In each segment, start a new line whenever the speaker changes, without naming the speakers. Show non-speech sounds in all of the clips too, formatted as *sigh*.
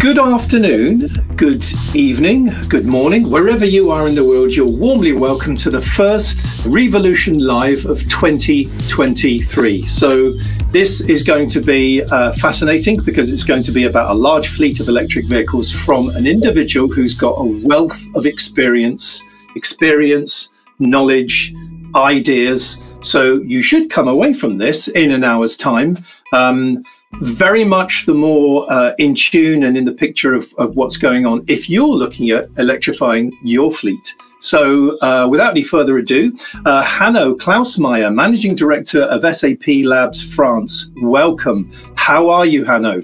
Good afternoon, good evening, good morning, wherever you are in the world, you're warmly welcome to the first Revolution Live of 2023. So, this is going to be uh, fascinating because it's going to be about a large fleet of electric vehicles from an individual who's got a wealth of experience, experience, knowledge, ideas. So, you should come away from this in an hour's time. Um, very much the more uh, in tune and in the picture of, of what's going on if you're looking at electrifying your fleet. So, uh, without any further ado, uh, Hanno Klausmeier, Managing Director of SAP Labs France, welcome. How are you, Hanno?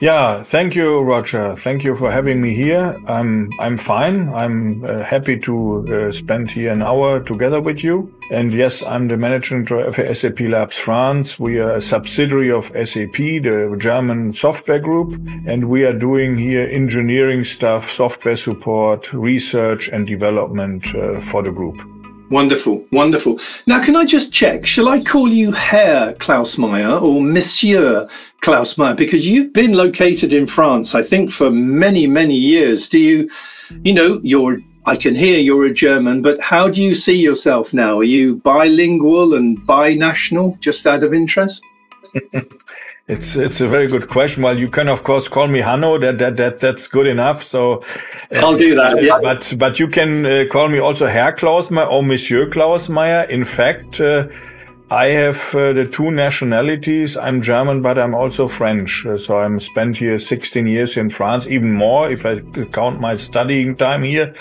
Yeah, thank you, Roger. Thank you for having me here. I'm I'm fine. I'm uh, happy to uh, spend here an hour together with you. And yes, I'm the managing director of SAP Labs France. We are a subsidiary of SAP, the German software group, and we are doing here engineering stuff, software support, research and development uh, for the group.
Wonderful, wonderful. Now, can I just check? Shall I call you Herr Klausmeier or Monsieur Klausmeier? Because you've been located in France, I think, for many, many years. Do you, you know, you're, I can hear you're a German, but how do you see yourself now? Are you bilingual and binational, just out of interest? *laughs*
It's it's a very good question. Well, you can of course call me Hanno. That that that that's good enough. So
I'll do that. Yeah.
But but you can uh, call me also Herr Klausmeier or Monsieur Klausmeier. In fact, uh, I have uh, the two nationalities. I'm German, but I'm also French. Uh, so I'm spent here 16 years in France, even more if I count my studying time here.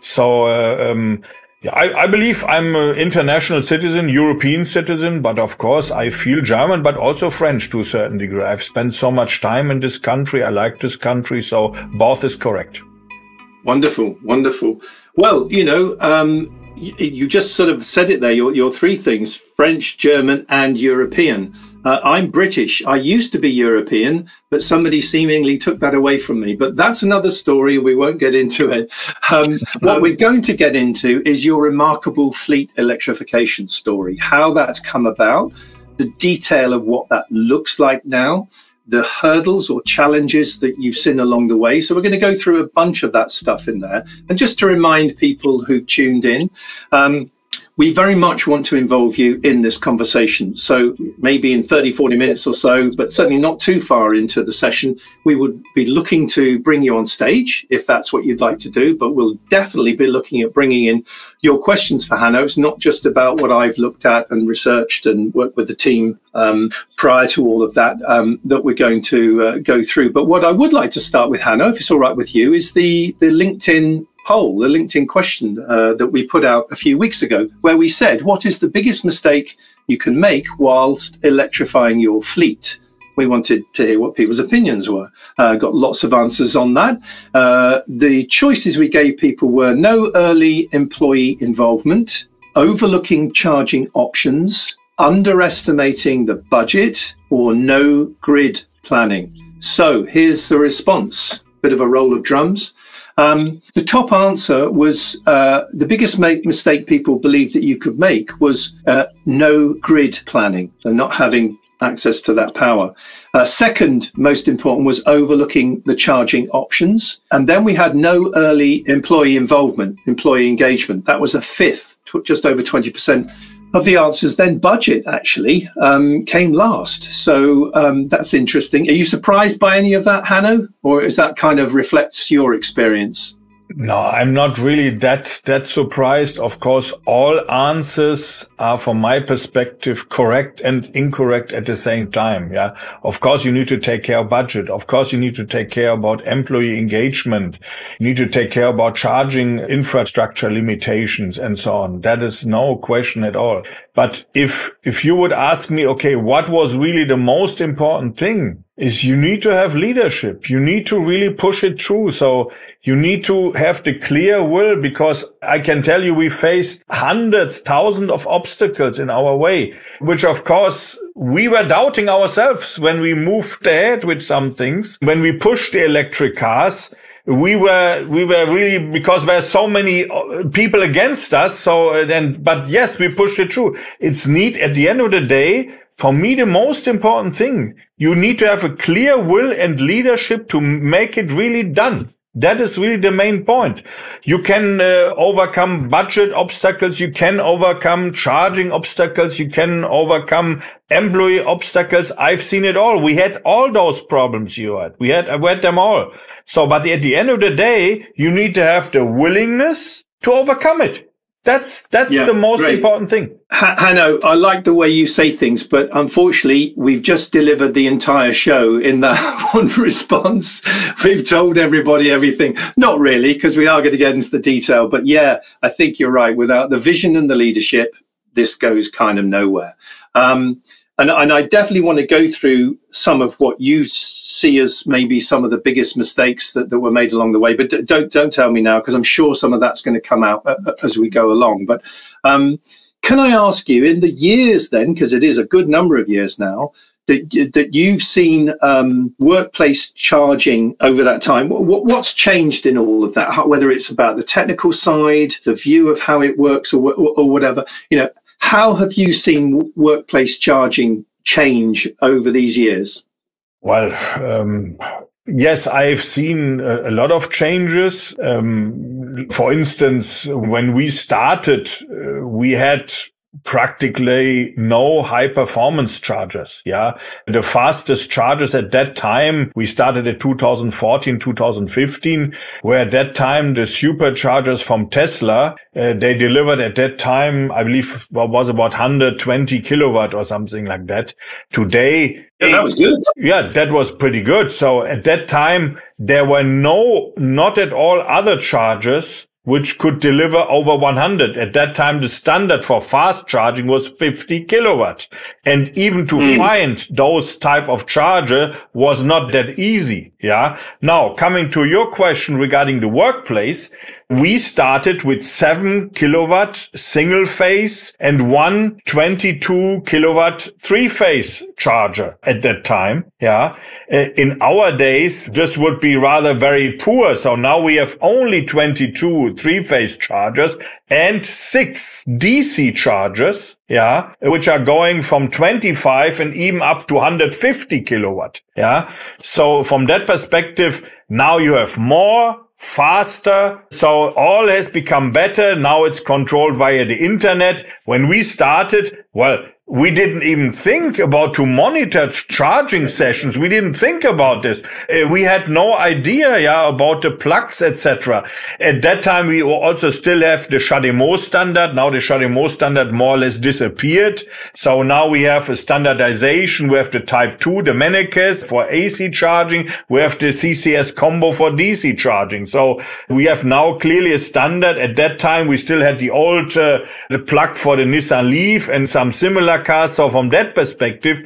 So. Uh, um, yeah, I, I believe I'm an international citizen, European citizen, but of course I feel German, but also French to a certain degree. I've spent so much time in this country. I like this country. So both is correct.
Wonderful. Wonderful. Well, you know, um, you, you just sort of said it there. Your, your three things, French, German and European. Uh, I'm British. I used to be European, but somebody seemingly took that away from me. But that's another story. We won't get into it. Um, *laughs* what we're going to get into is your remarkable fleet electrification story, how that's come about, the detail of what that looks like now, the hurdles or challenges that you've seen along the way. So we're going to go through a bunch of that stuff in there. And just to remind people who've tuned in, um, we very much want to involve you in this conversation. So maybe in 30, 40 minutes or so, but certainly not too far into the session, we would be looking to bring you on stage if that's what you'd like to do. But we'll definitely be looking at bringing in your questions for Hanno. It's not just about what I've looked at and researched and worked with the team um, prior to all of that um, that we're going to uh, go through. But what I would like to start with, Hanno, if it's all right with you, is the, the LinkedIn poll, the LinkedIn question uh, that we put out a few weeks ago, where we said, What is the biggest mistake you can make whilst electrifying your fleet? We wanted to hear what people's opinions were. Uh, got lots of answers on that. Uh, the choices we gave people were no early employee involvement, overlooking charging options, underestimating the budget, or no grid planning. So here's the response. Bit of a roll of drums. Um, the top answer was uh, the biggest mistake people believed that you could make was uh, no grid planning, so not having access to that power. Uh, second, most important, was overlooking the charging options. And then we had no early employee involvement, employee engagement. That was a fifth, just over 20% of the answers, then budget actually um, came last. So um, that's interesting. Are you surprised by any of that, Hanno, or is that kind of reflects your experience?
No, I'm not really that, that surprised. Of course, all answers are from my perspective correct and incorrect at the same time. Yeah. Of course, you need to take care of budget. Of course, you need to take care about employee engagement. You need to take care about charging infrastructure limitations and so on. That is no question at all. But if, if you would ask me, okay, what was really the most important thing? Is you need to have leadership. You need to really push it through. So you need to have the clear will because I can tell you we faced hundreds, thousands of obstacles in our way, which of course we were doubting ourselves when we moved ahead with some things. When we pushed the electric cars, we were we were really because there so many uh, people against us so uh, then but yes we pushed it through it's neat at the end of the day for me, the most important thing, you need to have a clear will and leadership to make it really done. That is really the main point. You can uh, overcome budget obstacles. You can overcome charging obstacles. You can overcome employee obstacles. I've seen it all. We had all those problems you had. We had, we had them all. So, but at the end of the day, you need to have the willingness to overcome it. That's that's yeah, the most great. important thing.
Hanno, I like the way you say things, but unfortunately, we've just delivered the entire show in that *laughs* one response. We've told everybody everything. Not really, because we are going to get into the detail. But yeah, I think you're right. Without the vision and the leadership, this goes kind of nowhere. Um, and, and I definitely want to go through some of what you see as maybe some of the biggest mistakes that, that were made along the way. But d- don't don't tell me now because I'm sure some of that's going to come out uh, uh, as we go along. But um, can I ask you, in the years then, because it is a good number of years now, that, that you've seen um, workplace charging over that time. What, what's changed in all of that? How, whether it's about the technical side, the view of how it works, or, or, or whatever. You know, how have you seen workplace charging change over these years?
Well, um, yes, I've seen a, lot of changes. Um, for instance, when we started, uh, we had practically no high performance chargers. Yeah. The fastest chargers at that time, we started at 2014, 2015, where at that time the superchargers from Tesla, uh, they delivered at that time, I believe was about 120 kilowatt or something like that. Today,
yeah, that was good.
Yeah, that was pretty good. So at that time, there were no, not at all other chargers which could deliver over 100. At that time, the standard for fast charging was 50 kilowatt. And even to mm. find those type of charger was not that easy. Yeah. Now, coming to your question regarding the workplace, we started with seven kilowatt single phase and one 22 kilowatt three phase charger at that time. Yeah. Uh, in our days, this would be rather very poor. So now we have only 22 three phase chargers and six DC chargers. Yeah. Which are going from 25 and even up to 150 kilowatt. Yeah. So from that perspective, now you have more faster. So all has become better. Now it's controlled via the internet. When we started, well, we didn't even think about to monitor charging sessions. We didn't think about this. Uh, we had no idea, yeah, about the plugs, etc. At that time, we also still have the CHAdeMO standard. Now the CHAdeMO standard more or less disappeared. So now we have a standardization. We have the Type 2, the Mennekes for AC charging. We have the CCS combo for DC charging. So we have now clearly a standard. At that time, we still had the old, uh, the plug for the Nissan Leaf and some similar So from that perspective,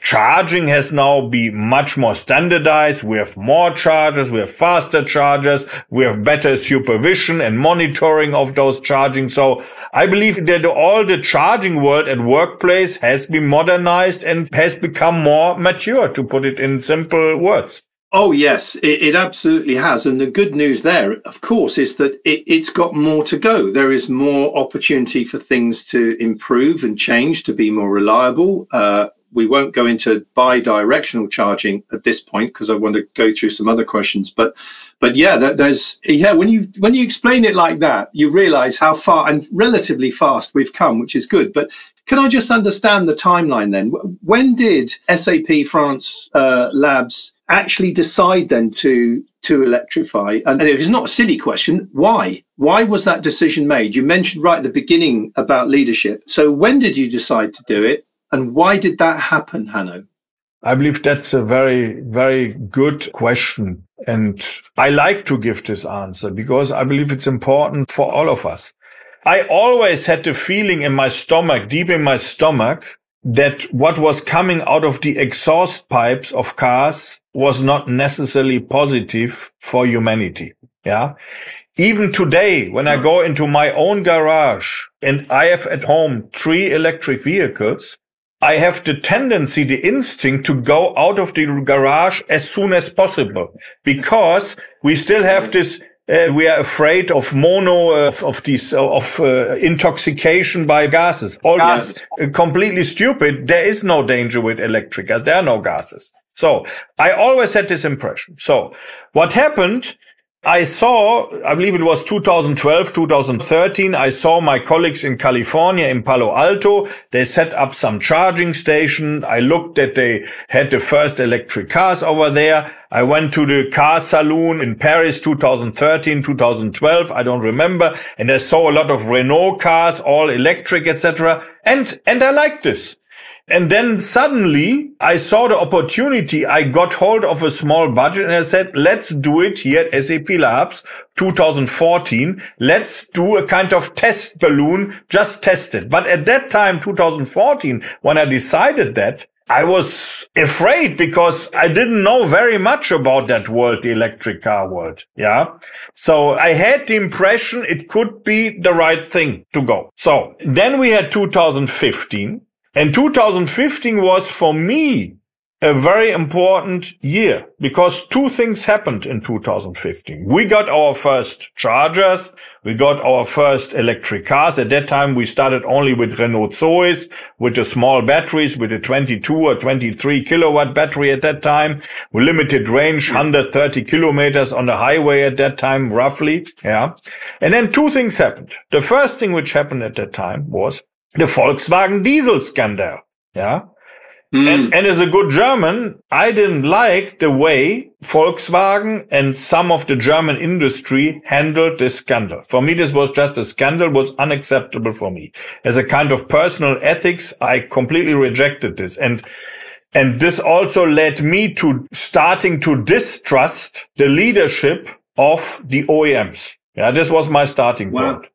charging has now been much more standardized. We have more chargers. We have faster chargers. We have better supervision and monitoring of those charging. So I believe that all the charging world at workplace has been modernized and has become more mature, to put it in simple words.
Oh, yes, it, it, absolutely has. And the good news there, of course, is that it, has got more to go. There is more opportunity for things to improve and change to be more reliable. Uh, we won't go into bi-directional charging at this point because I want to go through some other questions. But, but yeah, there's yeah. When you when you explain it like that, you realise how far and relatively fast we've come, which is good. But can I just understand the timeline then? When did SAP France uh, Labs actually decide then to to electrify? And if it's not a silly question. Why? Why was that decision made? You mentioned right at the beginning about leadership. So when did you decide to do it, and why did that happen, Hanno?
I believe that's a very, very good question. And I like to give this answer because I believe it's important for all of us. I always had the feeling in my stomach, deep in my stomach, that what was coming out of the exhaust pipes of cars was not necessarily positive for humanity. Yeah. Even today, when I go into my own garage and I have at home three electric vehicles, I have the tendency, the instinct to go out of the garage as soon as possible *laughs* because we still have this uh, we are afraid of mono uh, of, of these uh, of uh, intoxication by gases. All
Gas.
this uh, completely stupid. There is no danger with electric. There are no gases. So I always had this impression. So what happened? I saw, I believe it was 2012, 2013. I saw my colleagues in California, in Palo Alto. They set up some charging station. I looked that they had the first electric cars over there. I went to the car saloon in Paris 2013, 2012. I don't remember. And I saw a lot of Renault cars, all electric, etc. And, and I liked this. And then suddenly I saw the opportunity. I got hold of a small budget and I said, let's do it here at SAP Labs 2014. Let's do a kind of test balloon, just test it. But at that time, 2014, when I decided that, I was afraid because I didn't know very much about that world, the electric car world. Yeah. So I had the impression it could be the right thing to go. So then we had 2015 and 2015 was for me a very important year because two things happened in 2015. We got our first chargers. We got our first electric cars. At that time, we started only with Renault Zoes, with the small batteries, with a 22 or 23 kilowatt battery at that time. We limited range, 130 kilometers on the highway at that time, roughly. Yeah. And then two things happened. The first thing which happened at that time was the Volkswagen diesel scandal. Yeah. Mm. And, and as a good German, I didn't like the way Volkswagen and some of the German industry handled this scandal. For me, this was just a scandal was unacceptable for me. As a kind of personal ethics, I completely rejected this. And and this also led me to starting to distrust the leadership of the OEMs. Yeah, this was my starting wow. point.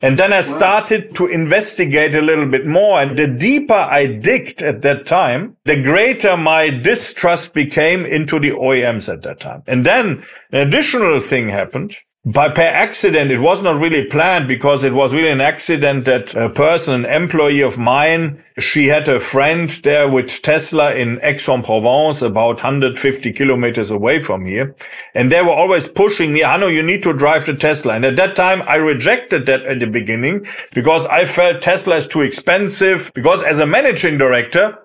And then I started to investigate a little bit more. And the deeper I digged at that time, the greater my distrust became into the OEMs at that time. And then an additional thing happened by per accident, it was not really planned because it was really an accident that a person, an employee of mine, she had a friend there with Tesla in Aix-en-Provence, about 150 kilometers away from here. And they were always pushing me, Hanno, you need to drive the Tesla. And at that time, I rejected that at the beginning because I felt Tesla is too expensive. Because as a managing director,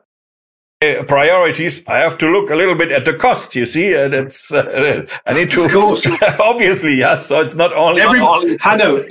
priorities, I have to look a little bit at the cost. You see, and it's uh, I need to.
Of course, *laughs*
obviously, yeah. So it's not only.
Every, *laughs* Hanno,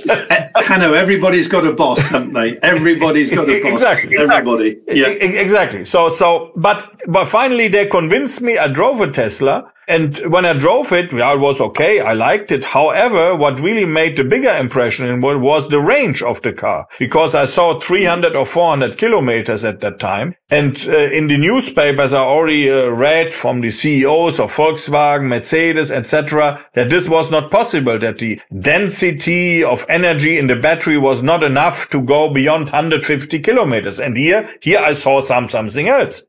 Hanno, everybody's got a boss, haven't they? Everybody's got a boss.
Exactly.
Everybody.
Exactly. Yeah. Exactly. So, so, but, but finally, they convinced me. I drove a Tesla and when I drove it, yeah, it was okay. I liked it. However, what really made the bigger impression was the range of the car because I saw 300 or 400 kilometers at that time. And uh, in the newspapers, I already uh, read from the CEOs of Volkswagen, Mercedes, etc., that this was not possible, that the density of energy in the battery was not enough to go beyond 150 kilometers. And here, here I saw some, something else.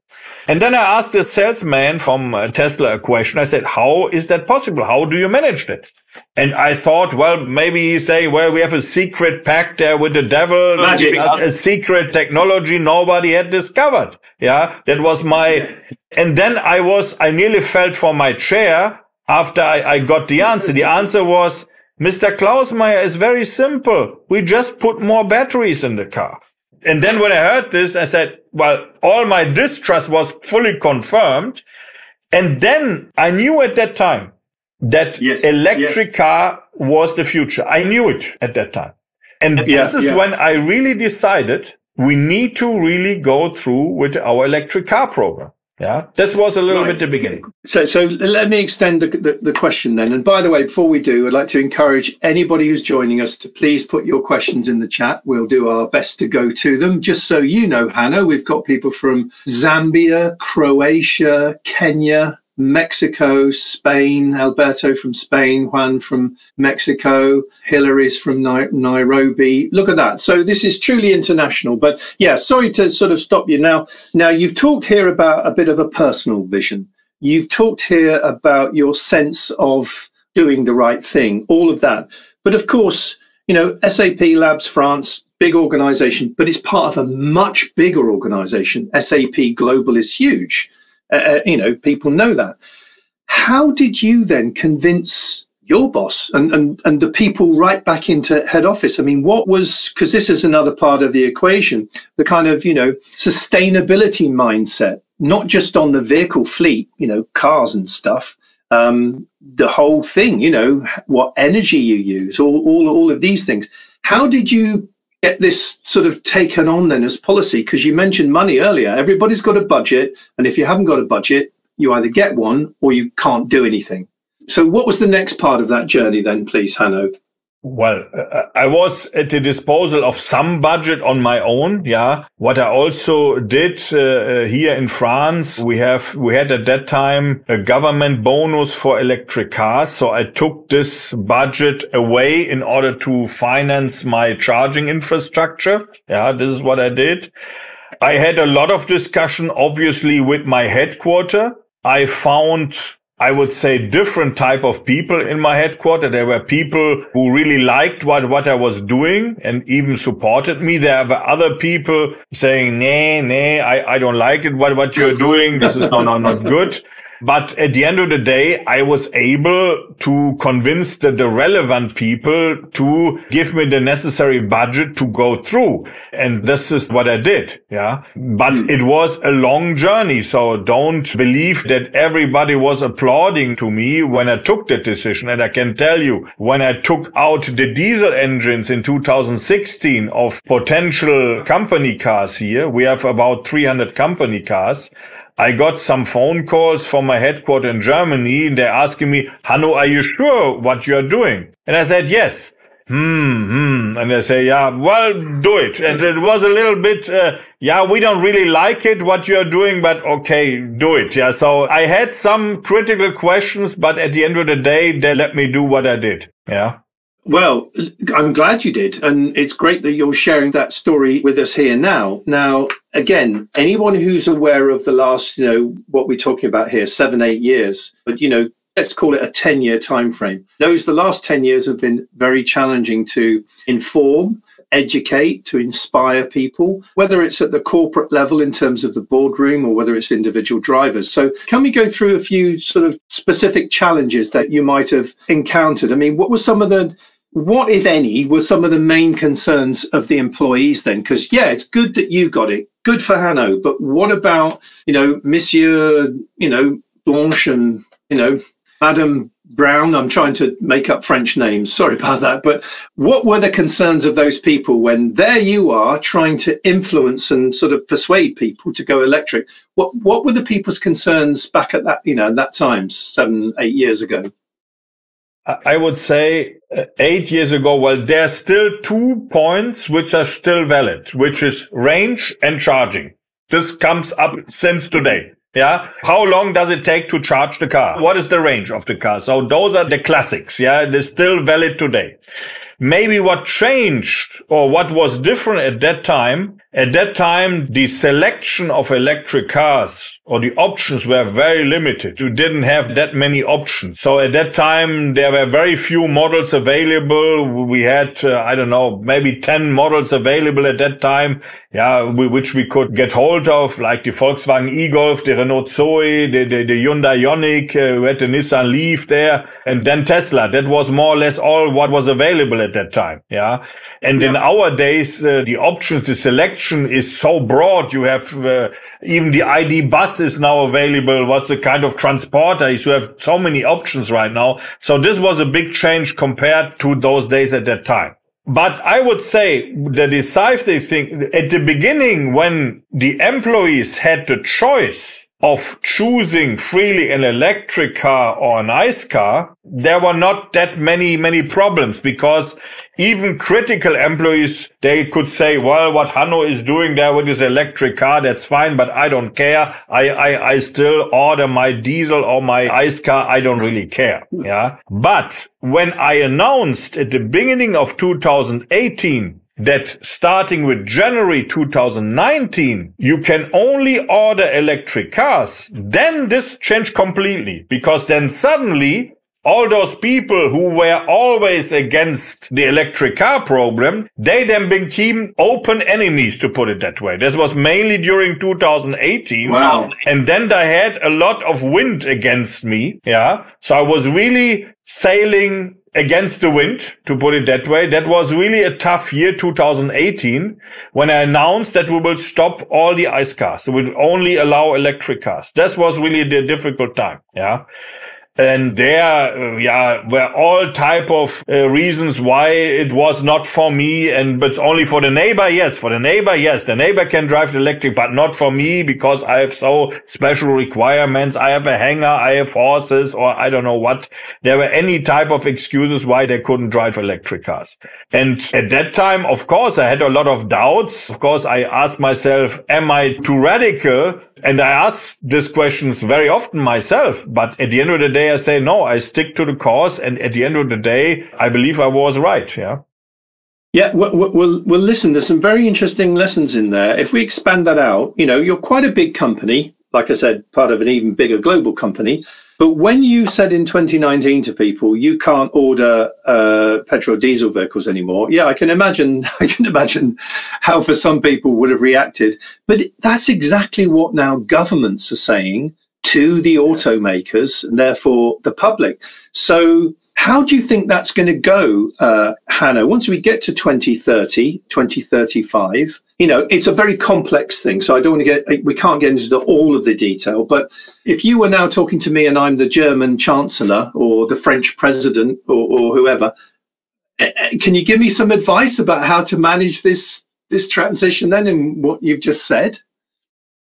And then I asked the salesman from uh, Tesla a question. I said, how is that possible? How do you manage that? And I thought, well, maybe he's saying, well, we have a secret pact there with the devil,
Magic.
a secret technology nobody had discovered. Yeah. That was my, and then I was, I nearly fell from my chair after I, I got the answer. The answer was, Mr. Klausmeier is very simple. We just put more batteries in the car and then when I heard this, I said, well, all my distrust was fully confirmed. And then I knew at that time that yes, electric yes. car was the future. I knew it at that time. And yeah, this is yeah. when I really decided we need to really go through with our electric car program. Yeah, this was a little right. bit the beginning.
So, so let me extend the, the, the, question then. And by the way, before we do, I'd like to encourage anybody who's joining us to please put your questions in the chat. We'll do our best to go to them. Just so you know, Hanno, we've got people from Zambia, Croatia, Kenya, Mexico, Spain, Alberto from Spain, Juan from Mexico, Hillary's from Nairobi. Look at that. So this is truly international. But yeah, sorry to sort of stop you now. Now you've talked here about a bit of a personal vision. You've talked here about your sense of doing the right thing, all of that. But of course, you know, SAP Labs France, big organization, but it's part of a much bigger organization. SAP Global is huge. Uh, uh, you know, people know that. How did you then convince your boss and, and, and the people right back into head office. I mean, what was, because this is another part of the equation, the kind of, you know, sustainability mindset, not just on the vehicle fleet, you know, cars and stuff, um, the whole thing, you know, what energy you use, all, all, all of these things. How did you get this sort of taken on then as policy? Because you mentioned money earlier. Everybody's got a budget. And if you haven't got a budget, you either get one or you can't do anything. So, what was the next part of that journey then, please, Hanno?
Well, uh, I was at the disposal of some budget on my own. Yeah. What I also did uh, uh, here in France, we have, we had at that time a government bonus for electric cars. So I took this budget away in order to finance my charging infrastructure. Yeah. This is what I did. I had a lot of discussion, obviously, with my headquarter. I found I would say different type of people in my headquarter. There were people who really liked what, what I was doing and even supported me. There were other people saying, nay, nay, I, I don't like it. What, what you're doing. This is not, not, not good. *laughs* But at the end of the day, I was able to convince the, the relevant people to give me the necessary budget to go through. And this is what I did. Yeah. But mm. it was a long journey. So don't believe that everybody was applauding to me when I took that decision. And I can tell you, when I took out the diesel engines in 2016 of potential company cars here, we have about 300 company cars. I got some phone calls from my headquarters in Germany and they're asking me, Hanno, are you sure what you're doing? And I said, yes. Hmm, hmm. And they say, yeah, well, do it. And it was a little bit, uh, yeah, we don't really like it, what you're doing, but okay, do it. Yeah. So I had some critical questions, but at the end of the day, they let me do what I did. Yeah.
Well, I'm glad you did. And it's great that you're sharing that story with us here now. Now, again, anyone who's aware of the last, you know, what we're talking about here, seven, eight years, but, you know, let's call it a 10 year time frame, knows the last 10 years have been very challenging to inform, educate, to inspire people, whether it's at the corporate level in terms of the boardroom or whether it's individual drivers. So, can we go through a few sort of specific challenges that you might have encountered? I mean, what were some of the what, if any, were some of the main concerns of the employees then? Because, yeah, it's good that you got it. Good for Hanno. But what about, you know, Monsieur, you know, Blanche and, you know, Madame Brown? I'm trying to make up French names. Sorry about that. But what were the concerns of those people when there you are trying to influence and sort of persuade people to go electric? What, what were the people's concerns back at that, you know, that time, seven, eight years ago?
I would say uh, eight years ago, well, there's still two points which are still valid, which is range and charging. This comes up since today. Yeah. How long does it take to charge the car? What is the range of the car? So those are the classics. Yeah. They're still valid today. Maybe what changed or what was different at that time, at that time, the selection of electric cars or the options were very limited. You didn't have that many options. So at that time, there were very few models available. We had, uh, I don't know, maybe 10 models available at that time. Yeah, we, which we could get hold of, like the Volkswagen e-Golf, the Renault Zoe, the, the, the Hyundai Ioniq, uh, we had the Nissan Leaf there, and then Tesla. That was more or less all what was available at that time. Yeah. And yeah. in our days, uh, the options, the selection is so broad. You have, uh, even the ID Buzz is now available? What's the kind of transporter? You have so many options right now. So this was a big change compared to those days at that time. But I would say the decisive thing at the beginning when the employees had the choice of choosing freely an electric car or an ICE car, there were not that many, many problems because even critical employees, they could say, well, what Hanno is doing there with his electric car, that's fine, but I don't care. I, I, I still order my diesel or my ICE car. I don't really care. Yeah. But when I announced at the beginning of 2018 that starting with January 2019, you can only order electric cars, then this changed completely because then suddenly all those people who were always against the electric car program, they then became open enemies, to put it that way. This was mainly during 2018.
Wow.
And then I had a lot of wind against me. Yeah. So I was really sailing against the wind, to put it that way. That was really a tough year, 2018, when I announced that we will stop all the ICE cars. So we'd only allow electric cars. That was really the difficult time. Yeah and there, uh, yeah, were all type of uh, reasons why it was not for me, and but only for the neighbor. Yes, for the neighbor, yes, the neighbor can drive the electric, but not for me because I have so special requirements. I have a hangar, I have horses, or I don't know what. There were any type of excuses why they couldn't drive electric cars. And at that time, of course, I had a lot of doubts. Of course, I asked myself, am I too radical? And I asked these questions very often myself, but at the end of the day, I say, no, I stick to the cause. And at the end of the day, I believe I was right. Yeah.
Yeah, well, well, well, listen, there's some very interesting lessons in there. If we expand that out, you know, you're quite a big company, like I said, part of an even bigger global company. But when you said in 2019 to people, you can't order uh, petrol diesel vehicles anymore, yeah, I can imagine. *laughs* I can imagine how for some people would have reacted. But that's exactly what now governments are saying to the automakers and therefore the public. So how do you think that's going to go, uh, Hanno, once we get to 2030, 2035? You know, it's a very complex thing. So I don't want to get, we can't get into all of the detail. But if you were now talking to me and I'm the German chancellor or the French president or, or whoever, eh, eh, can you give me some advice about how to manage this, this transition then in what you've just said?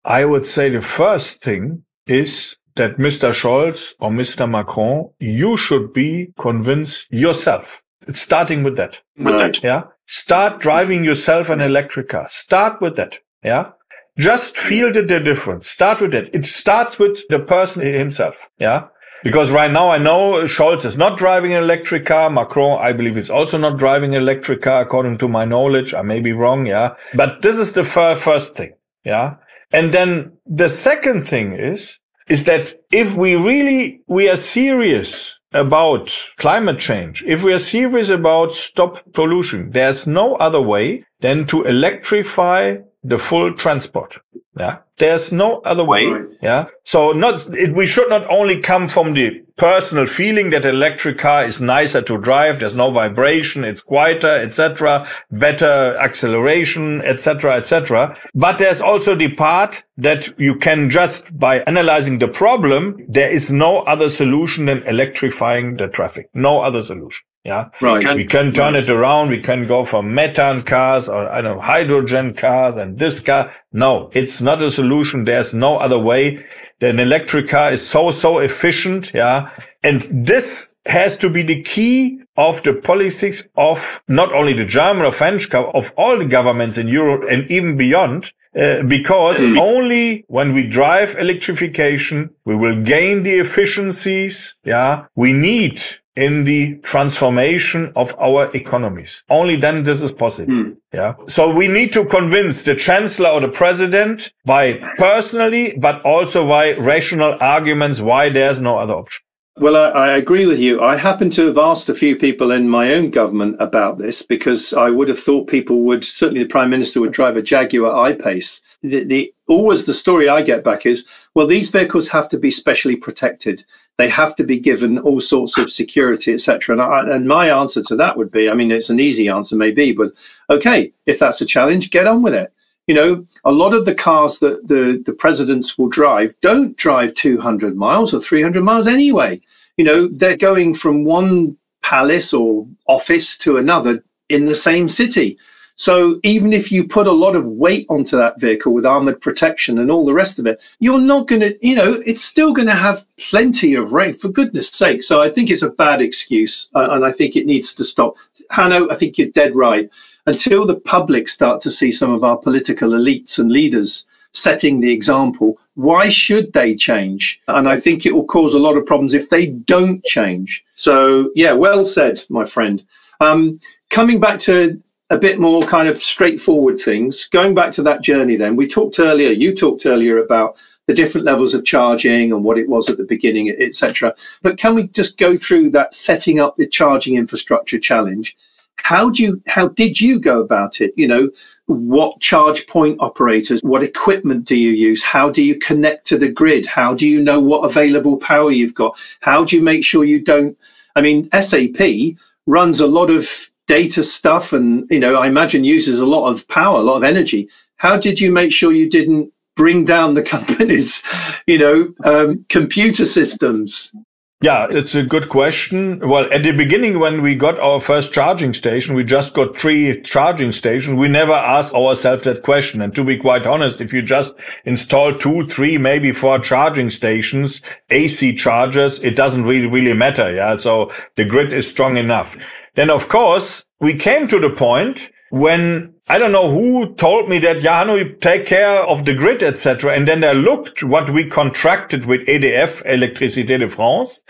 I would say the first thing is that Mr. Scholz or Mr. Macron, you should be convinced yourself. It's starting with that.
With that.
Yeah. Start driving yourself an electric car. Start with that. Yeah. Just feel the, the difference. Start with that. It starts with the person himself. Yeah. Because right now I know Scholz is not driving an electric car. Macron, I believe, is also not driving an electric car, according to my knowledge. I may be wrong. Yeah. But this is the fir- first thing. Yeah. And then the second thing is, is that if we really, we are serious about climate change, if we are serious about stop pollution, there's no other way than to electrify the full transport. Yeah. There's no other way. Yeah. So not, it, we should not only come from the personal feeling that electric car is nicer to drive. There's no vibration. It's quieter, etc. Better acceleration, etc., etc. But there's also the part that you can just by analyzing the problem, there is no other solution than electrifying the traffic. No other solution. Yeah.
Right.
We can turn right. it around. We can go for methane cars or I don't know, hydrogen cars and this car. No, it's not a solution. There's no other way. An electric car is so, so efficient. Yeah. And this has to be the key of the politics of not only the German or French, of all the governments in Europe and even beyond. Uh, because mm. only when we drive electrification, we will gain the efficiencies. Yeah. We need in the transformation of our economies. Only then this is possible. Mm. Yeah. So we need to convince the chancellor or the president by personally, but also by rational arguments why there's no other option.
Well, I, I, agree with you. I happen to have asked a few people in my own government about this because I would have thought people would, certainly the prime minister would drive a Jaguar I-Pace. The, the always the story I get back is, well, these vehicles have to be specially protected they have to be given all sorts of security, etc. And, and my answer to that would be, I mean, it's an easy answer, maybe, but okay, if that's a challenge, get on with it. You know, a lot of the cars that the, the presidents will drive don't drive 200 miles or 300 miles anyway. You know, they're going from one palace or office to another in the same city. So even if you put a lot of weight onto that vehicle with armored protection and all the rest of it, you're not going to, you know, it's still going to have plenty of range, for goodness sake. So I think it's a bad excuse uh, and I think it needs to stop. Hanno, I think you're dead right. Until the public start to see some of our political elites and leaders setting the example, why should they change? And I think it will cause a lot of problems if they don't change. So, yeah, well said, my friend. Um, coming back to a bit more kind of straightforward things. Going back to that journey, then we talked earlier. You talked earlier about the different levels of charging and what it was at the beginning, etc. But can we just go through that setting up the charging infrastructure challenge? How do you, how did you go about it? You know, what charge point operators, what equipment do you use? How do you connect to the grid? How do you know what available power you've got? How do you make sure you don't? I mean, SAP runs a lot of data stuff and, you know, I imagine uses a lot of power, a lot of energy. How did you make sure you didn't bring down the *laughs* company's, you know, um, computer systems?
Yeah, it's a good question. Well, at the beginning, when we got our first charging station, we just got three charging stations. We never asked ourselves that question. And to be quite honest, if you just install two, three, maybe four charging stations, AC chargers, it doesn't really, really matter. Yeah. So the grid is strong enough. Then of course, we came to the point when I don't know who told me that you take care of the grid, etc. And then I looked what we contracted with EDF, Électricité de France.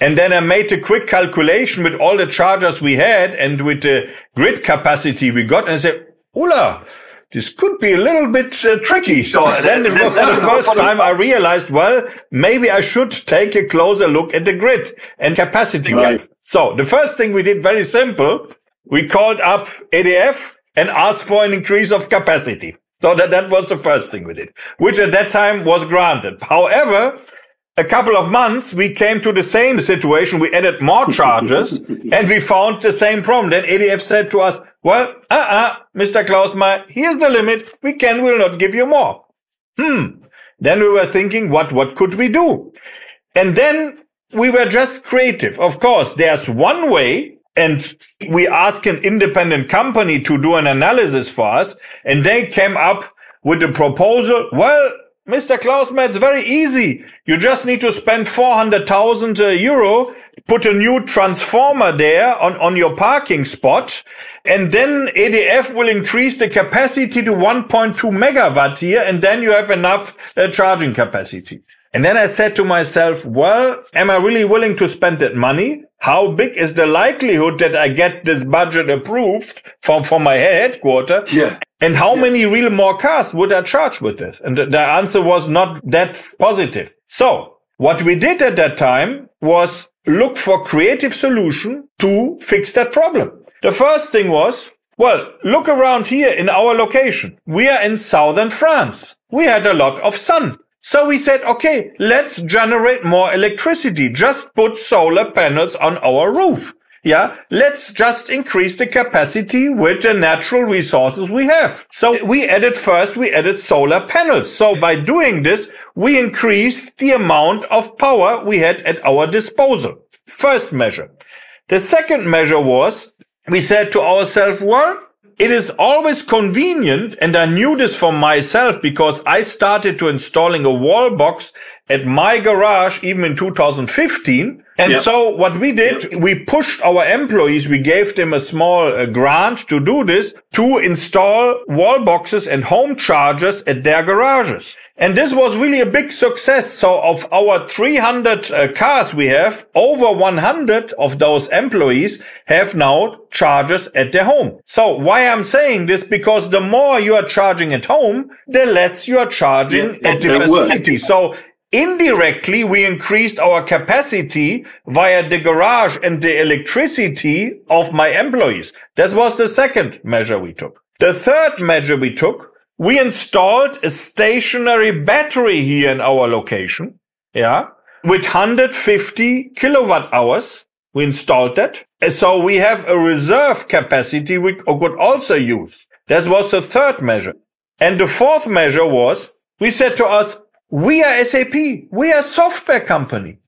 And then I made a quick calculation with all the chargers we had and with the grid capacity we got. And I said, Ula, this could be a little bit uh, tricky. So *laughs* then for the first time I realized, well, maybe I should take a closer look at the grid and capacity. Right. So the first thing we did very simple we called up EDF and asked for an increase of capacity. So that, that was the first thing we did, which at that time was granted. However, a couple of months, we came to the same situation. We added more *laughs* charges and we found the same problem. Then EDF said to us, well, uh-uh, Mr. Klausmeier, here's the limit. We can, will not give you more. Hmm. Then we were thinking, what, what could we do? And then we were just creative. Of course, there's one way and we asked an independent company to do an analysis for us and they came up with a proposal. Well, Mr. Klausmeier, it's very easy. You just need to spend 400,000 uh, euro, put a new transformer there on, on your parking spot, and then EDF will increase the capacity to 1.2 megawatt here, and then you have enough uh, charging capacity. And then I said to myself, well, am I really willing to spend that money? How big is the likelihood that I get this budget approved from, from my headquarter?
Yeah.
And how yeah. many real more cars would I charge with this? And the, the answer was not that positive. So what we did at that time was look for creative solution to fix that problem. The first thing was, well, look around here in our location. We are in southern France. We had a lot of sun. So we said, okay, let's generate more electricity. Just put solar panels on our roof. Yeah, let's just increase the capacity with the natural resources we have. So we added first, we added solar panels. So by doing this, we increased the amount of power we had at our disposal. First measure. The second measure was we said to ourselves, well, it is always convenient, and I knew this for myself because I started to installing a wall box at my garage even in 2015. And yep. so what we did, yep. we pushed our employees, we gave them a small uh, grant to do this, to install wall boxes and home chargers at their garages. And this was really a big success. So of our 300 uh, cars we have, over 100 of those employees have now chargers at their home. So why I'm saying this? Because the more you are charging at home, the less you are charging yeah, at the facility. So Indirectly, we increased our capacity via the garage and the electricity of my employees. This was the second measure we took. The third measure we took, we installed a stationary battery here in our location. Yeah. With 150 kilowatt hours. We installed that. So we have a reserve capacity we could also use. This was the third measure. And the fourth measure was we said to us, we are SAP. We are a software company.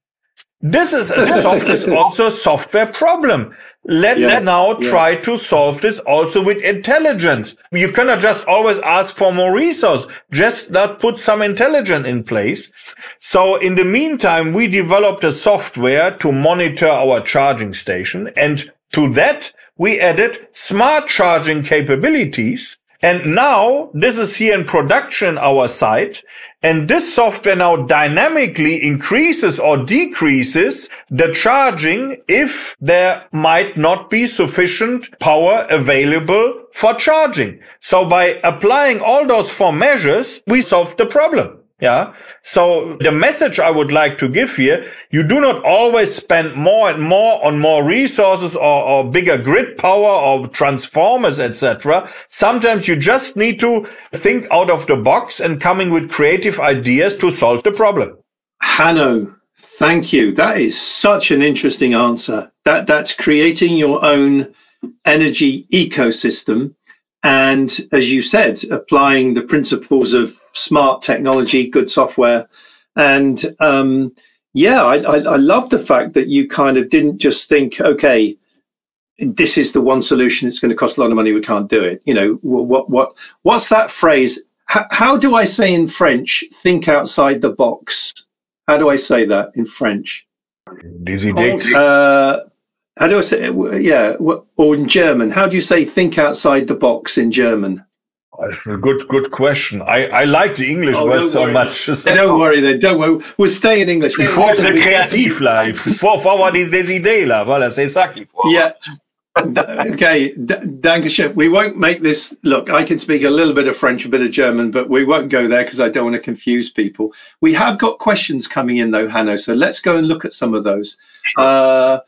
This is *laughs* a soft, also a software problem. Let's yes, now yeah. try to solve this also with intelligence. You cannot just always ask for more resource. Just not put some intelligence in place. So in the meantime, we developed a software to monitor our charging station. And to that, we added smart charging capabilities and now this is here in production, our site. And this software now dynamically increases or decreases the charging if there might not be sufficient power available for charging. So by applying all those four measures, we solve the problem. Yeah. So the message I would like to give here, you do not always spend more and more on more resources or, or bigger grid power or transformers, etc. Sometimes you just need to think out of the box and coming with creative ideas to solve the problem.
Hanno, thank you. That is such an interesting answer. That that's creating your own energy ecosystem and as you said, applying the principles of smart technology, good software. And um, yeah, I, I, I love the fact that you kind of didn't just think, okay, this is the one solution. It's going to cost a lot of money. We can't do it. You know, what, what, what's that phrase? H- how do I say in French, think outside the box? How do I say that in French?
Dizzy uh,
how do I say it? Yeah, or in German, how do you say think outside the box in German?
Good, good question. I, I like the English oh, word so much. *laughs*
So. Don't worry then. Don't worry. We'll stay in English.
Il faut être créatif là. Il faut, faut avoir des, des idées là. Voilà, c'est ça qu'il faut.
Yeah. okay, Dankeschön. We won't make this look. I can speak a little bit of French, a bit of German, but we won't go there because I don't want to confuse people. We have got questions coming in though, Hanno. So let's go and look at some of those. Sure. Uh,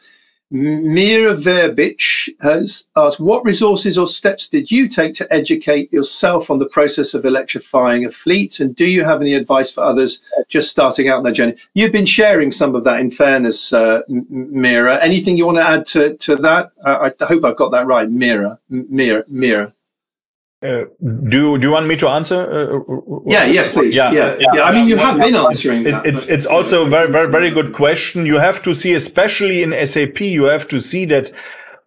Mira Verbich has asked, what resources or steps did you take to educate yourself on the process of electrifying a fleet? And do you have any advice for others just starting out on their journey? You've been sharing some of that in fairness, uh, Mira. Anything you want to add to, to that? Uh, I hope I've got that right. Mira, Mira, Mira.
Uh, do do you want me to answer? Uh,
uh yeah, yes, please. Yeah, yeah. yeah. yeah. I mean, you have been answering.
It's it's, it's also a very very very good question. You have to see, especially in SAP, you have to see that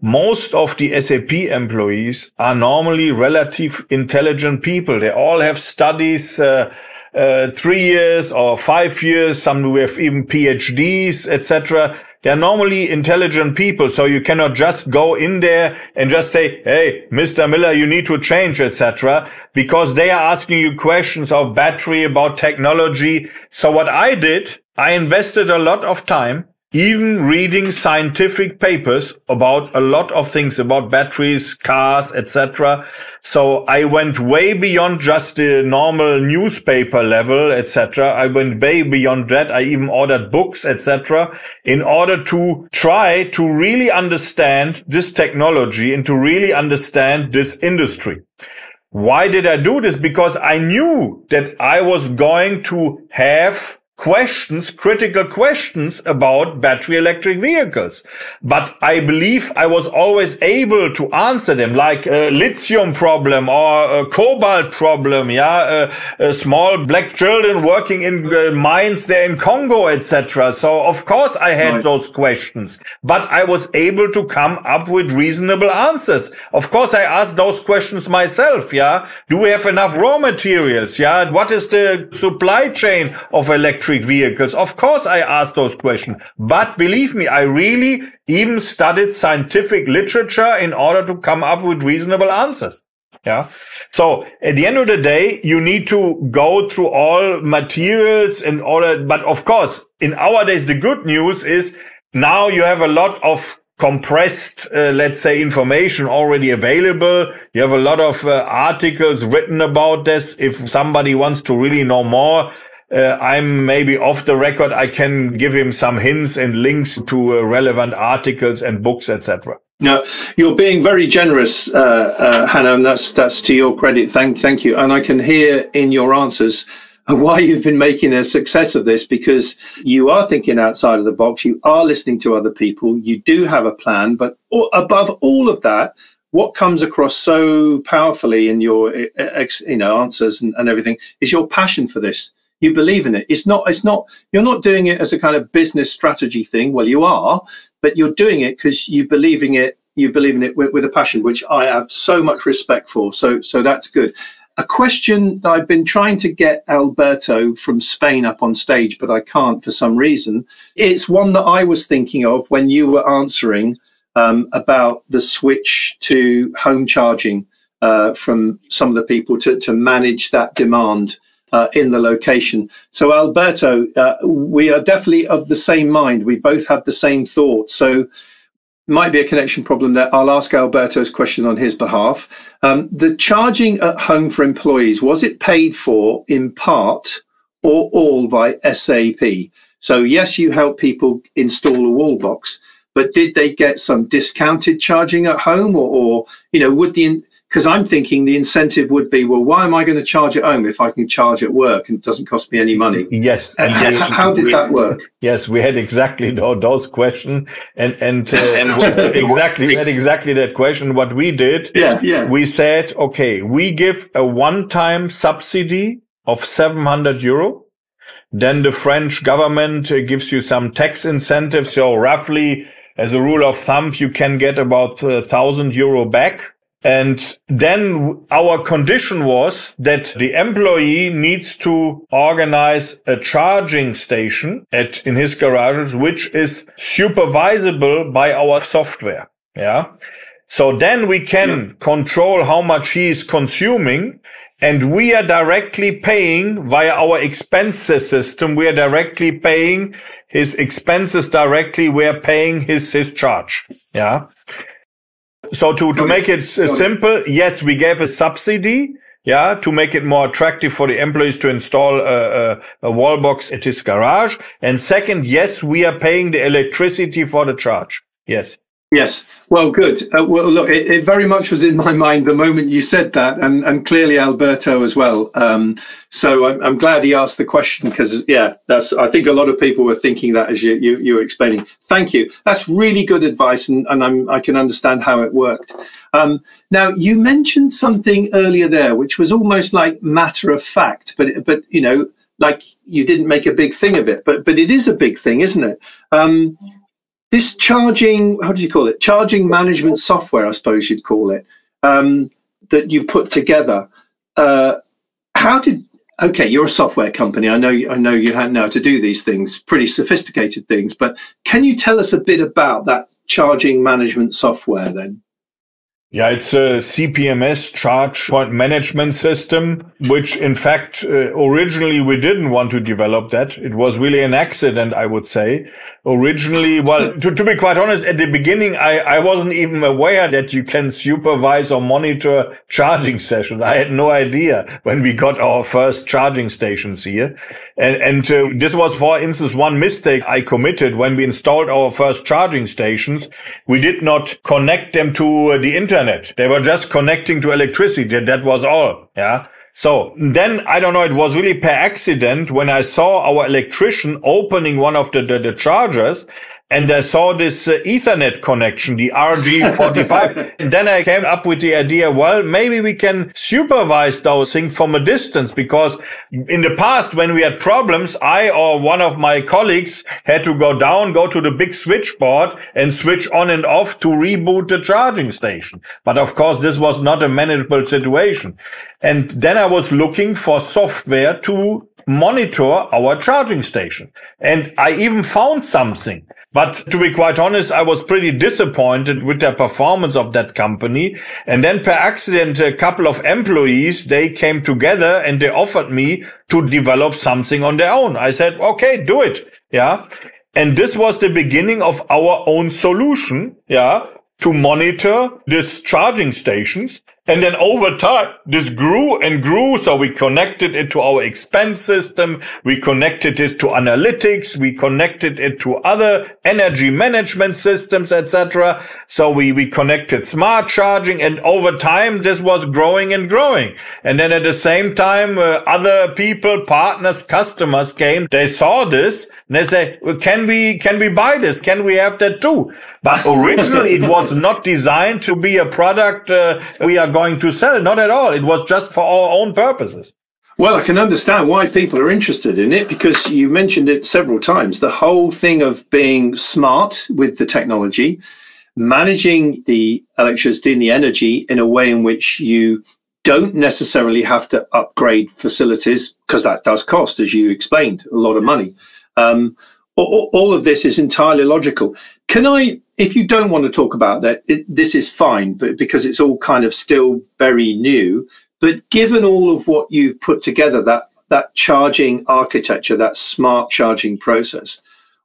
most of the SAP employees are normally relative intelligent people. They all have studies. Uh, uh, three years or five years, some have even PhDs, etc. They're normally intelligent people, so you cannot just go in there and just say, "Hey, Mr. Miller, you need to change, etc." Because they are asking you questions of battery, about technology. So what I did, I invested a lot of time even reading scientific papers about a lot of things about batteries, cars, etc. So I went way beyond just the normal newspaper level, etc. I went way beyond that. I even ordered books, etc. in order to try to really understand this technology and to really understand this industry. Why did I do this? Because I knew that I was going to have questions, critical questions about battery electric vehicles. But I believe I was always able to answer them like a lithium problem or a cobalt problem. Yeah. Small black children working in uh, mines there in Congo, etc. So of course I had right. those questions, but I was able to come up with reasonable answers. Of course I asked those questions myself. Yeah. Do we have enough raw materials? Yeah. What is the supply chain of electric electric vehicles? Of course I asked those questions, but believe me, I really even studied scientific literature in order to come up with reasonable answers. Yeah. So at the end of the day, you need to go through all materials in order, but of course, in our days, the good news is now you have a lot of compressed, uh, let's say, information already available. You have a lot of uh, articles written about this. If somebody wants to really know more, uh, I'm maybe off the record. I can give him some hints and links to uh, relevant articles and books, etc.
No, you're being very generous, uh, uh, Hanno, and that's that's to your credit. Thank, thank you. And I can hear in your answers *laughs* why you've been making a success of this because you are thinking outside of the box. You are listening to other people. You do have a plan, but above all of that, what comes across so powerfully in your you know answers and, and everything is your passion for this you believe in it. It's not, it's not, you're not doing it as a kind of business strategy thing. Well, you are, but you're doing it because you believe in it, you believe in it with, with a passion, which I have so much respect for. So, so that's good. A question that I've been trying to get Alberto from Spain up on stage, but I can't for some reason. It's one that I was thinking of when you were answering um, about the switch to home charging uh, from some of the people to, to manage that demand uh, in the location. So, Alberto, uh, we are definitely of the same mind. We both have the same thought. So, might be a connection problem there. I'll ask Alberto's question on his behalf. Um, the charging at home for employees was it paid for in part or all by SAP? So yes, you help people install a wall box, but did they get some discounted charging at home or, or you know, would the, because I'm thinking the incentive would be, well, why am I going to charge at home if I can charge at work and it doesn't cost me any money?
Yes.
And how, yes, how did that work?
Yes, we had exactly those questions and, and, uh, *laughs* *laughs* exactly, we had *laughs* exactly that question. What we did,
yeah, yeah.
we said, okay, we give a one-time subsidy of 700 euro. Then the French government uh, gives you some tax incentives. So roughly as a rule of thumb, you can get about a thousand euro back and then our condition was that the employee needs to organize a charging station at, in his garage, which is supervisable by our software. Yeah. So then we can control how much he is consuming and we are directly paying via our expenses system. We are directly paying his expenses directly. We are paying his, his charge. Yeah. So to, to make it simple, yes, we gave a subsidy. Yeah, to make it more attractive for the employees to install a, a, a wall box at his garage. And second, yes, we are paying the electricity for the charge. Yes.
Yes. Well, good. Uh, well, look, it, it, very much was in my mind the moment you said that, and, and clearly Alberto as well. Um, so I'm, I'm, glad he asked the question because, yeah, that's. I think a lot of people were thinking that as you, you, you were explaining. Thank you. That's really good advice, and, and I'm, I can understand how it worked. Um, now, you mentioned something earlier there, which was almost like matter of fact, but but you know, like you didn't make a big thing of it, but but it is a big thing, isn't it? Um, this charging, how do you call it? Charging management software, I suppose you'd call it, um, that you put together. Uh, how did? Okay, you're a software company. I know. I know you had now to do these things, pretty sophisticated things. But can you tell us a bit about that charging management software then?
Yeah, it's a CPMS charge point management system, which in fact, uh, originally we didn't want to develop that. It was really an accident, I would say originally, well, to, to be quite honest, at the beginning, I, I wasn't even aware that you can supervise or monitor charging sessions. I had no idea when we got our first charging stations here. And, and uh, this was, for instance, one mistake I committed when we installed our first charging stations. We did not connect them to uh, the internet. They were just connecting to electricity. That, that was all. Yeah. So then I don't know, it was really per accident when I saw our electrician opening one of the, the, the chargers and I saw this uh, Ethernet connection, the RJ45. *laughs* and then I came up with the idea, well, maybe we can supervise those things from a distance because in the past, when we had problems, I or one of my colleagues had to go down, go to the big switchboard and switch on and off to reboot the charging station. But of course, this was not a manageable situation. And then I was looking for software to monitor our charging station. And I even found something. But to be quite honest, I was pretty disappointed with the performance of that company. And then per accident, a couple of employees, they came together and they offered me to develop something on their own. I said, okay, do it. Yeah. And this was the beginning of our own solution. Yeah. To monitor these charging stations and then over time, this grew and grew. So we connected it to our expense system. We connected it to analytics. We connected it to other energy management systems, etc. So we, we connected smart charging and over time, this was growing and growing. And then at the same time, uh, other people, partners, customers came. They saw this and they say, well, can we, can we buy this? Can we have that too? But *laughs* originally it was not designed to be a product uh, we are going to sell. Not at all. It was just for our own purposes.
Well, I can understand why people are interested in it because you mentioned it several times. The whole thing of being smart with the technology, managing the electricity and the energy in a way in which you don't necessarily have to upgrade facilities because that does cost, as you explained, a lot of money. Um, all, all, of this is entirely logical. Can I, if you don't want to talk about that, it, this is fine, but because it's all kind of still very new. But given all of what you've put together, that that charging architecture, that smart charging process,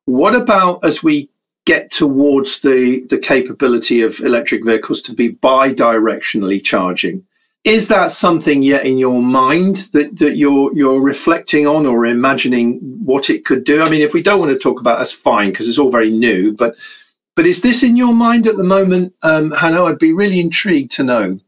what about as we get towards the the capability of electric vehicles to be bi-directionally charging? Is that something yet in your mind that, that you're you're reflecting on or imagining what it could do? I mean, if we don't want to talk about that's fine because it's all very new, but but is this in your mind at the moment, um, Hanno? I'd be really intrigued to know.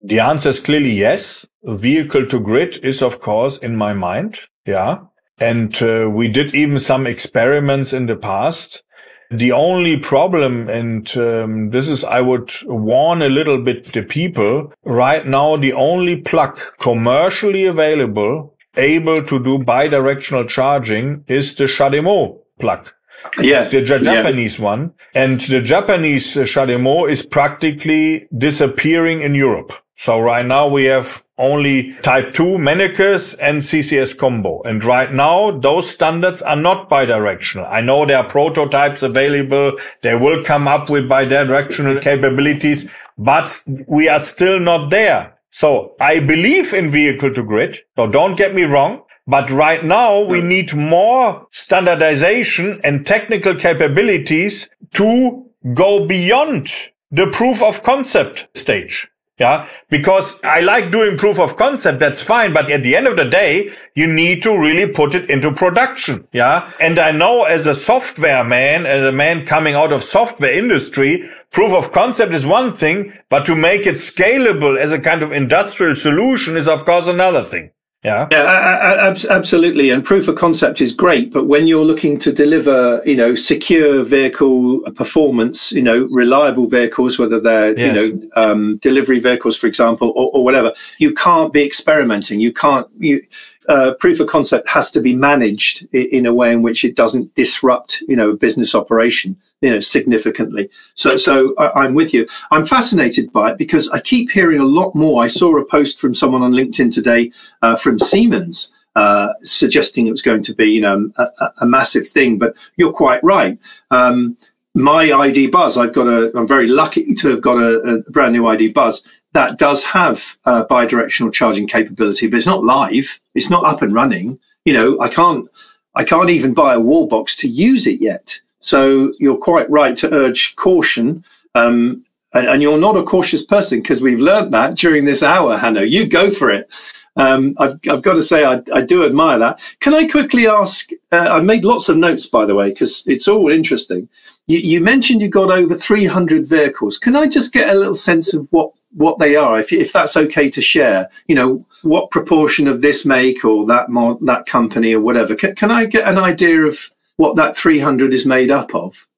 The answer is clearly yes. Vehicle to grid is of course in my mind. Yeah. And uh, we did even some experiments in the past the only problem, and um, this is, I would warn a little bit the people, right now, the only plug commercially available able to do bidirectional charging is the CHAdeMO plug.
Yeah.
It's the Japanese yeah. one. And the Japanese uh, CHAdeMO is practically disappearing in Europe. So right now we have only type 2 Mennekes and CCS combo. And right now those standards are not bidirectional. I know there are prototypes available. They will come up with bidirectional capabilities, but we are still not there. So I believe in vehicle to grid. So don't get me wrong. But right now we need more standardization and technical capabilities to go beyond the proof of concept stage. Yeah. Because I like doing proof of concept. That's fine. But at the end of the day, you need to really put it into production. Yeah. And I know as a software man, as a man coming out of software industry, proof of concept is one thing, but to make it scalable as a kind of industrial solution is of course another thing. Yeah,
yeah, absolutely. And proof of concept is great, but when you're looking to deliver, you know, secure vehicle performance, you know, reliable vehicles, whether they're, yes. you know, um, delivery vehicles, for example, or, or, whatever, you can't be experimenting. You can't. You uh, proof of concept has to be managed in a way in which it doesn't disrupt, you know, business operation you know significantly. So so I, am with you. I'm fascinated by it because i keep hearing a lot more. I saw a post from someone on LinkedIn today uh, from Siemens uh, suggesting it was going to be you know a, a massive thing but you're quite right. Um, my ID Buzz i've got a i'm very lucky to have got a, a brand new ID Buzz that does have uh, bi-directional charging capability but it's not live it's not up and running you know i can't i can't even buy a wall box to use it yet so you're quite right to urge caution. Um, and, and, you're not a cautious person because we've learned that during this hour, Hanno. You go for it. Um, I've, I've, got to say, I, I, do admire that. Can I quickly ask? Uh, I made lots of notes, by the way, because it's all interesting. You, you, mentioned you got over 300 vehicles. Can I just get a little sense of what what they are, if, if that's okay to share? You know, what proportion of this make or that mod, that company or whatever? Can, can I get an idea of what that 300 is made up of?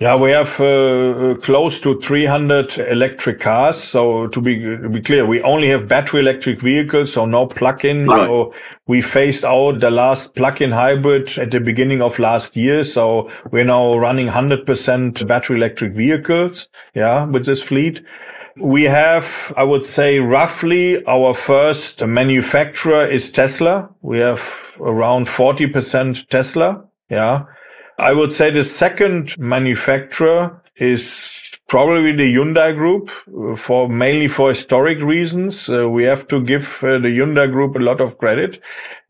Yeah, we have uh, uh, close to 300 electric cars. So to be, to be clear, we only have battery electric vehicles, so no plug-in. Right. So we phased out the last plug-in hybrid at the beginning of last year. So we're now running 100% battery electric vehicles. Yeah, with this fleet. We have, I would say, roughly our first manufacturer is Tesla. We have around 40% Tesla. Yeah. I would say the second manufacturer is probably the Hyundai Group for mainly for historic reasons. Uh, we have to give uh, the Hyundai Group a lot of credit.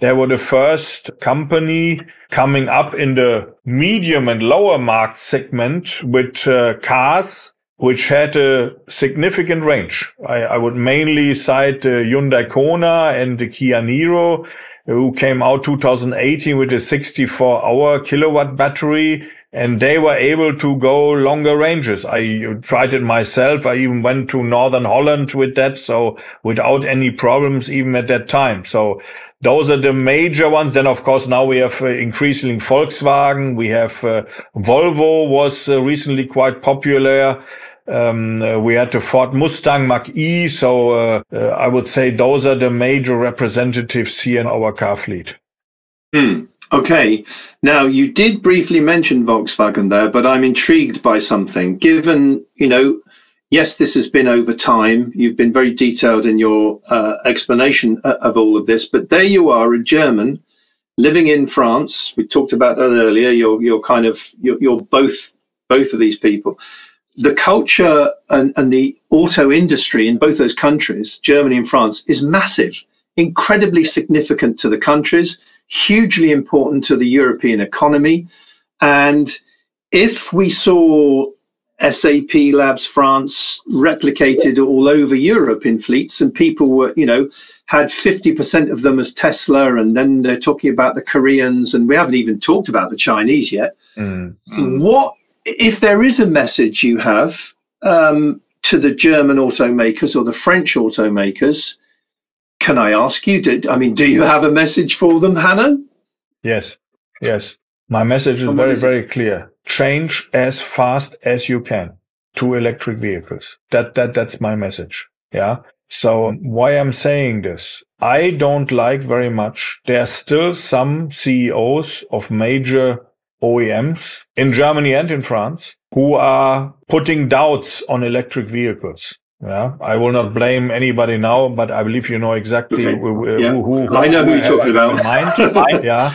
They were the first company coming up in the medium and lower market segment with uh, cars which had a significant range. I, I would mainly cite the uh, Hyundai Kona and the Kia Niro who came out 2018 with a 64 hour kilowatt battery and they were able to go longer ranges. I tried it myself. I even went to Northern Holland with that. So without any problems, even at that time. So those are the major ones. Then, of course, now we have uh, increasingly Volkswagen. We have uh, Volvo was uh, recently quite popular. Um, uh, we had the Ford Mustang Mach-E. So uh, uh, I would say those are the major representatives here in our car fleet.
Hmm. Okay. Now, you did briefly mention Volkswagen there, but I'm intrigued by something. Given, you know, yes, this has been over time. You've been very detailed in your uh, explanation uh, of all of this, but there you are, a German living in France. We talked about that earlier. You're, you're kind of, you're, you're both, both of these people the culture and, and the auto industry in both those countries, Germany and France, is massive, incredibly significant to the countries, hugely important to the European economy. And if we saw SAP Labs France replicated all over Europe in fleets, and people were, you know, had 50% of them as Tesla, and then they're talking about the Koreans, and we haven't even talked about the Chinese yet. Mm. What, if there is a message you have um, to the German automakers or the French automakers, can I ask you, do, I mean, do you have a message for them, Hanno?
Yes, yes. My message is very, is very clear. Change as fast as you can to electric vehicles. That, that, that's my message. Yeah. So why I'm saying this, I don't like very much. There are still some CEOs of major OEMs in Germany and in France who are putting doubts on electric vehicles. Yeah, I will not blame anybody now, but I believe you know exactly okay. who,
yeah. who, who, I know who you're talking about. *laughs*
Yeah,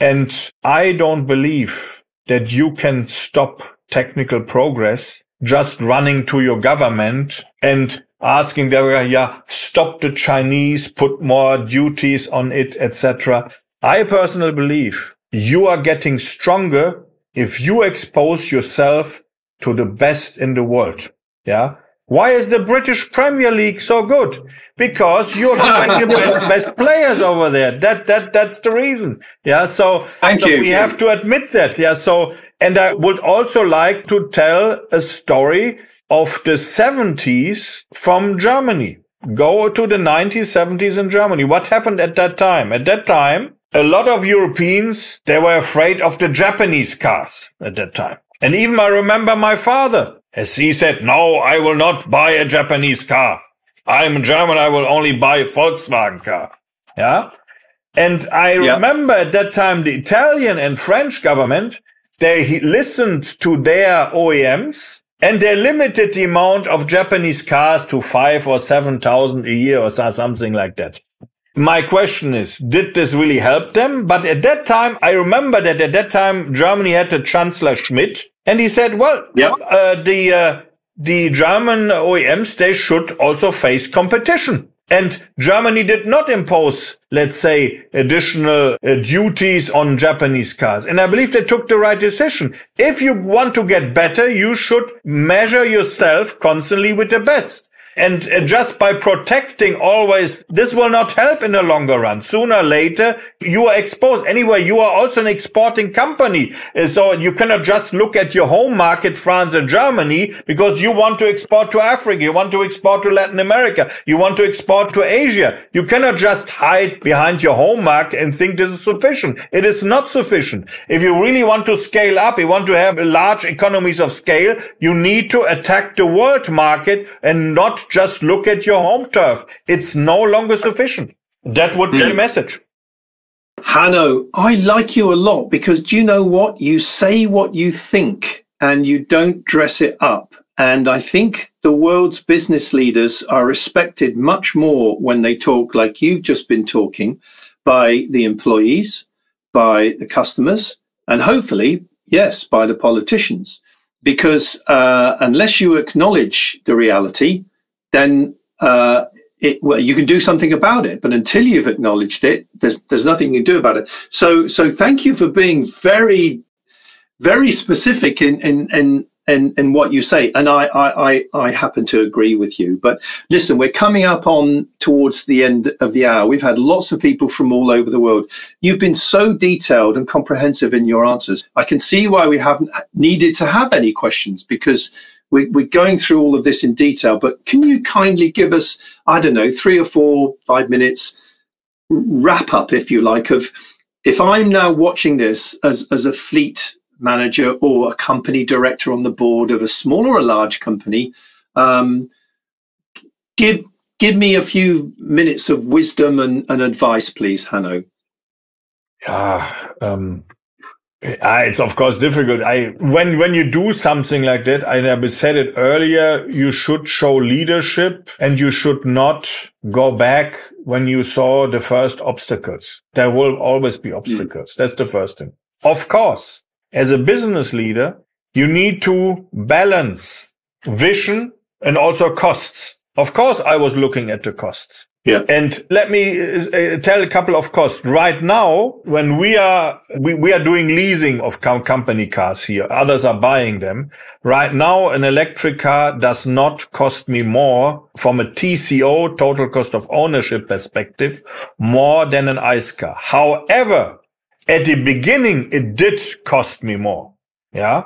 and I don't believe that you can stop technical progress just running to your government and asking them, yeah, stop the Chinese, put more duties on it, etc. I personally believe you are getting stronger if you expose yourself to the best in the world. Yeah. Why is the British Premier League so good? Because you're having *laughs* the best, best players over there. That, that, that's the reason. Yeah. So,
Thank
so
you.
we have to admit that. Yeah. So, and I would also like to tell a story of the seventies from Germany. Go to the nineties, seventies in Germany. What happened at that time? At that time, a lot of Europeans, they were afraid of the Japanese cars at that time. And even I remember my father as he said, no, I will not buy a Japanese car. I'm German. I will only buy a Volkswagen car. Yeah. And I yeah. remember at that time, the Italian and French government, they listened to their OEMs and they limited the amount of Japanese cars to five or 7,000 a year or something like that. My question is, did this really help them? But at that time, I remember that at that time, Germany had the Chancellor Schmidt, and he said, well, yep. uh, the, uh, the German OEMs, they should also face competition. And Germany did not impose, let's say, additional uh, duties on Japanese cars. And I believe they took the right decision. If you want to get better, you should measure yourself constantly with the best. And uh, just by protecting always, this will not help in the longer run. Sooner or later, you are exposed. Anyway, you are also an exporting company. Uh, so you cannot just look at your home market, France and Germany, because you want to export to Africa. You want to export to Latin America. You want to export to Asia. You cannot just hide behind your home market and think this is sufficient. It is not sufficient. If you really want to scale up, you want to have large economies of scale, you need to attack the world market and not just look at your home turf. It's no longer sufficient. That would be mm. the message.
Hanno, I like you a lot because do you know what? You say what you think and you don't dress it up. And I think the world's business leaders are respected much more when they talk like you've just been talking by the employees, by the customers, and hopefully, yes, by the politicians. Because uh, unless you acknowledge the reality, then uh, it, well, you can do something about it. But until you've acknowledged it, there's there's nothing you can do about it. So so thank you for being very very specific in in in in, in what you say, and I, I I I happen to agree with you. But listen, we're coming up on towards the end of the hour. We've had lots of people from all over the world. You've been so detailed and comprehensive in your answers. I can see why we haven't needed to have any questions because we, we're going through all of this in detail, but can you kindly give us, I don't know, three or four, five minutes wrap up, if you like, of if I'm now watching this as, as a fleet manager or a company director on the board of a small or a large company, um, give give me a few minutes of wisdom and, and advice, please, Hanno.
Yeah, um, it's of course difficult. I when when you do something like that, I never said it earlier. You should show leadership, and you should not go back when you saw the first obstacles. There will always be obstacles. Mm. That's the first thing. Of course, as a business leader, you need to balance vision and also costs. Of course, I was looking at the costs.
Yeah.
And let me uh, tell a couple of costs. Right now, when we are, we, we are doing leasing of com- company cars here, others are buying them. Right now, an electric car does not cost me more from a TCO, total cost of ownership perspective, more than an ICE car. However, at the beginning, it did cost me more. Yeah.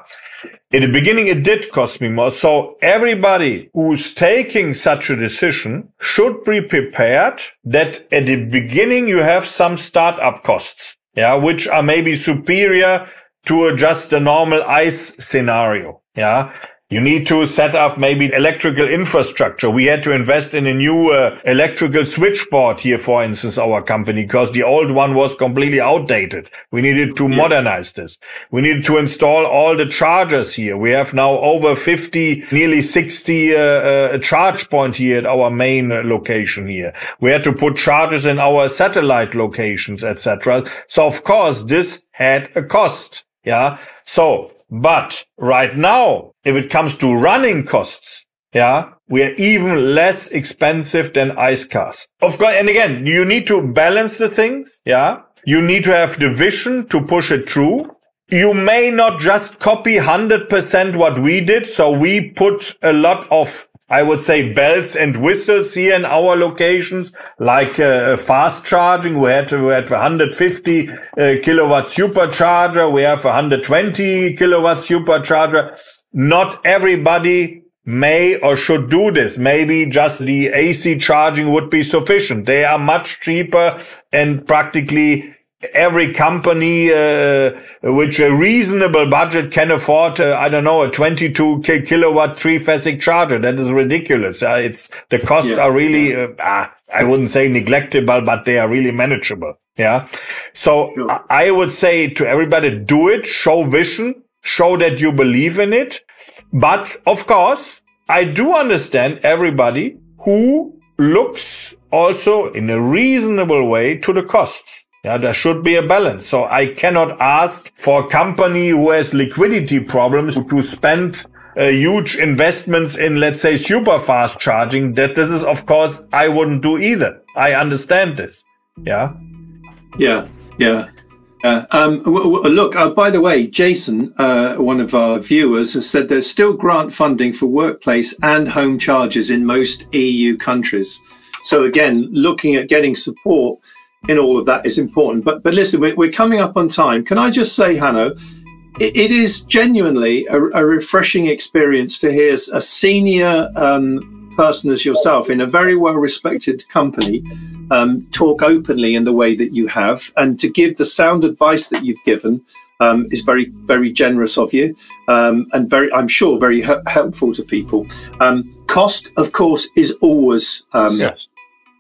In the beginning, it did cost me more. So everybody who's taking such a decision should be prepared that at the beginning you have some startup costs. Yeah. Which are maybe superior to just a normal ICE scenario. Yeah. You need to set up maybe electrical infrastructure. We had to invest in a new uh, electrical switchboard here, for instance, our company, because the old one was completely outdated. We needed to yeah. modernize this. We needed to install all the chargers here. We have now over 50, nearly 60 uh, uh, charge point here at our main location here. We had to put chargers in our satellite locations, etc. So of course, this had a cost. Yeah. So but right now, if it comes to running costs, yeah, we are even less expensive than ICE cars. Of course, and again, you need to balance the things. Yeah. You need to have the vision to push it through. You may not just copy 100% what we did. So we put a lot of I would say bells and whistles here in our locations, like uh, fast charging. We had, we had 150 uh, kilowatt supercharger. We have 120 kilowatt supercharger. Not everybody may or should do this. Maybe just the AC charging would be sufficient. They are much cheaper and practically every company uh, which a reasonable budget can afford uh, i don't know a 22 kilowatt three-phasic charger. That is ridiculous. Uh, it's the costs yeah. are really uh, ah, i wouldn't say neglectable but they are really manageable. Yeah? So sure. i would say to everybody do it show vision show that you believe in it. But of course i do understand everybody who looks also in a reasonable way to the costs yeah, there should be a balance. So I cannot ask for a company who has liquidity problems to spend uh, huge investments in, let's say, super fast charging. That this is, of course, I wouldn't do either. I understand this. Yeah.
Yeah. Yeah. Uh, um, look, uh, by the way, Jason, uh, one of our viewers, has said there's still grant funding for workplace and home charges in most EU countries. So again, looking at getting support in all of that is important. But but listen, we're, we're coming up on time. Can I just say, Hanno, it, it is genuinely a, a, refreshing experience to hear a senior um, person as yourself in a very well respected company um, talk openly in the way that you have, and to give the sound advice that you've given. Um, is very, very generous of you, um, and very, I'm sure, very helpful to people. Um, cost, of course, is always um, yes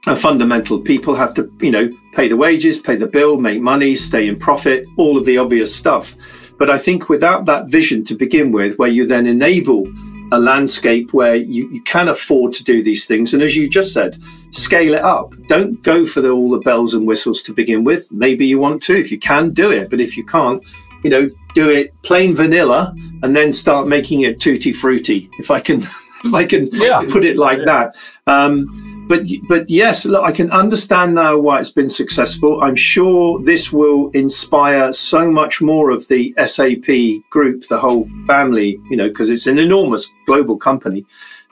a fundamental. People have to, you know, pay the wages, pay the bill, make money, stay in profit, all of the obvious stuff. But I think without that vision to begin with, where you then enable a landscape where you, you can afford to do these things, and as you just said, scale it up. Don't go for the, all the bells and whistles to begin with. Maybe you want to. If you can, do it. But if you can't, you know, do it plain vanilla and then start making it tutti frutti. If I can, *laughs* if I can yeah. put it like yeah. that. Um, but but yes, look, I can understand now why it's been successful. I'm sure this will inspire so much more of the SAP group, the whole family, you know, because it's an enormous global company,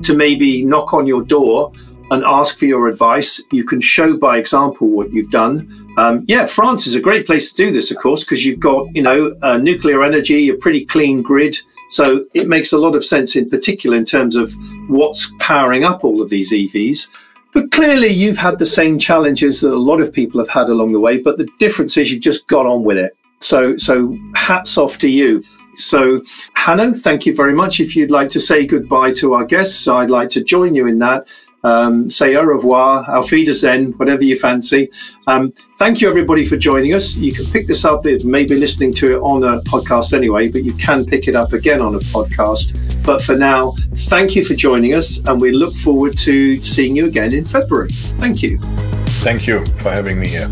to maybe knock on your door and ask for your advice. You can show by example what you've done. Um, yeah, France is a great place to do this, of course, because you've got you know uh, nuclear energy, a pretty clean grid. So it makes a lot of sense, in particular, in terms of what's powering up all of these EVs. But clearly, you've had the same challenges that a lot of people have had along the way. But the difference is you've just got on with it. So, so hats off to you. So, Hanno, thank you very much. If you'd like to say goodbye to our guests, I'd like to join you in that um, say au revoir, auf Wiedersehen, whatever you fancy. Um, thank you, everybody, for joining us. You can pick this up, it may be listening to it on a podcast anyway, but you can pick it up again on a podcast. But for now, thank you for joining us, and we look forward to seeing you again in February. Thank you.
Thank you for having me here.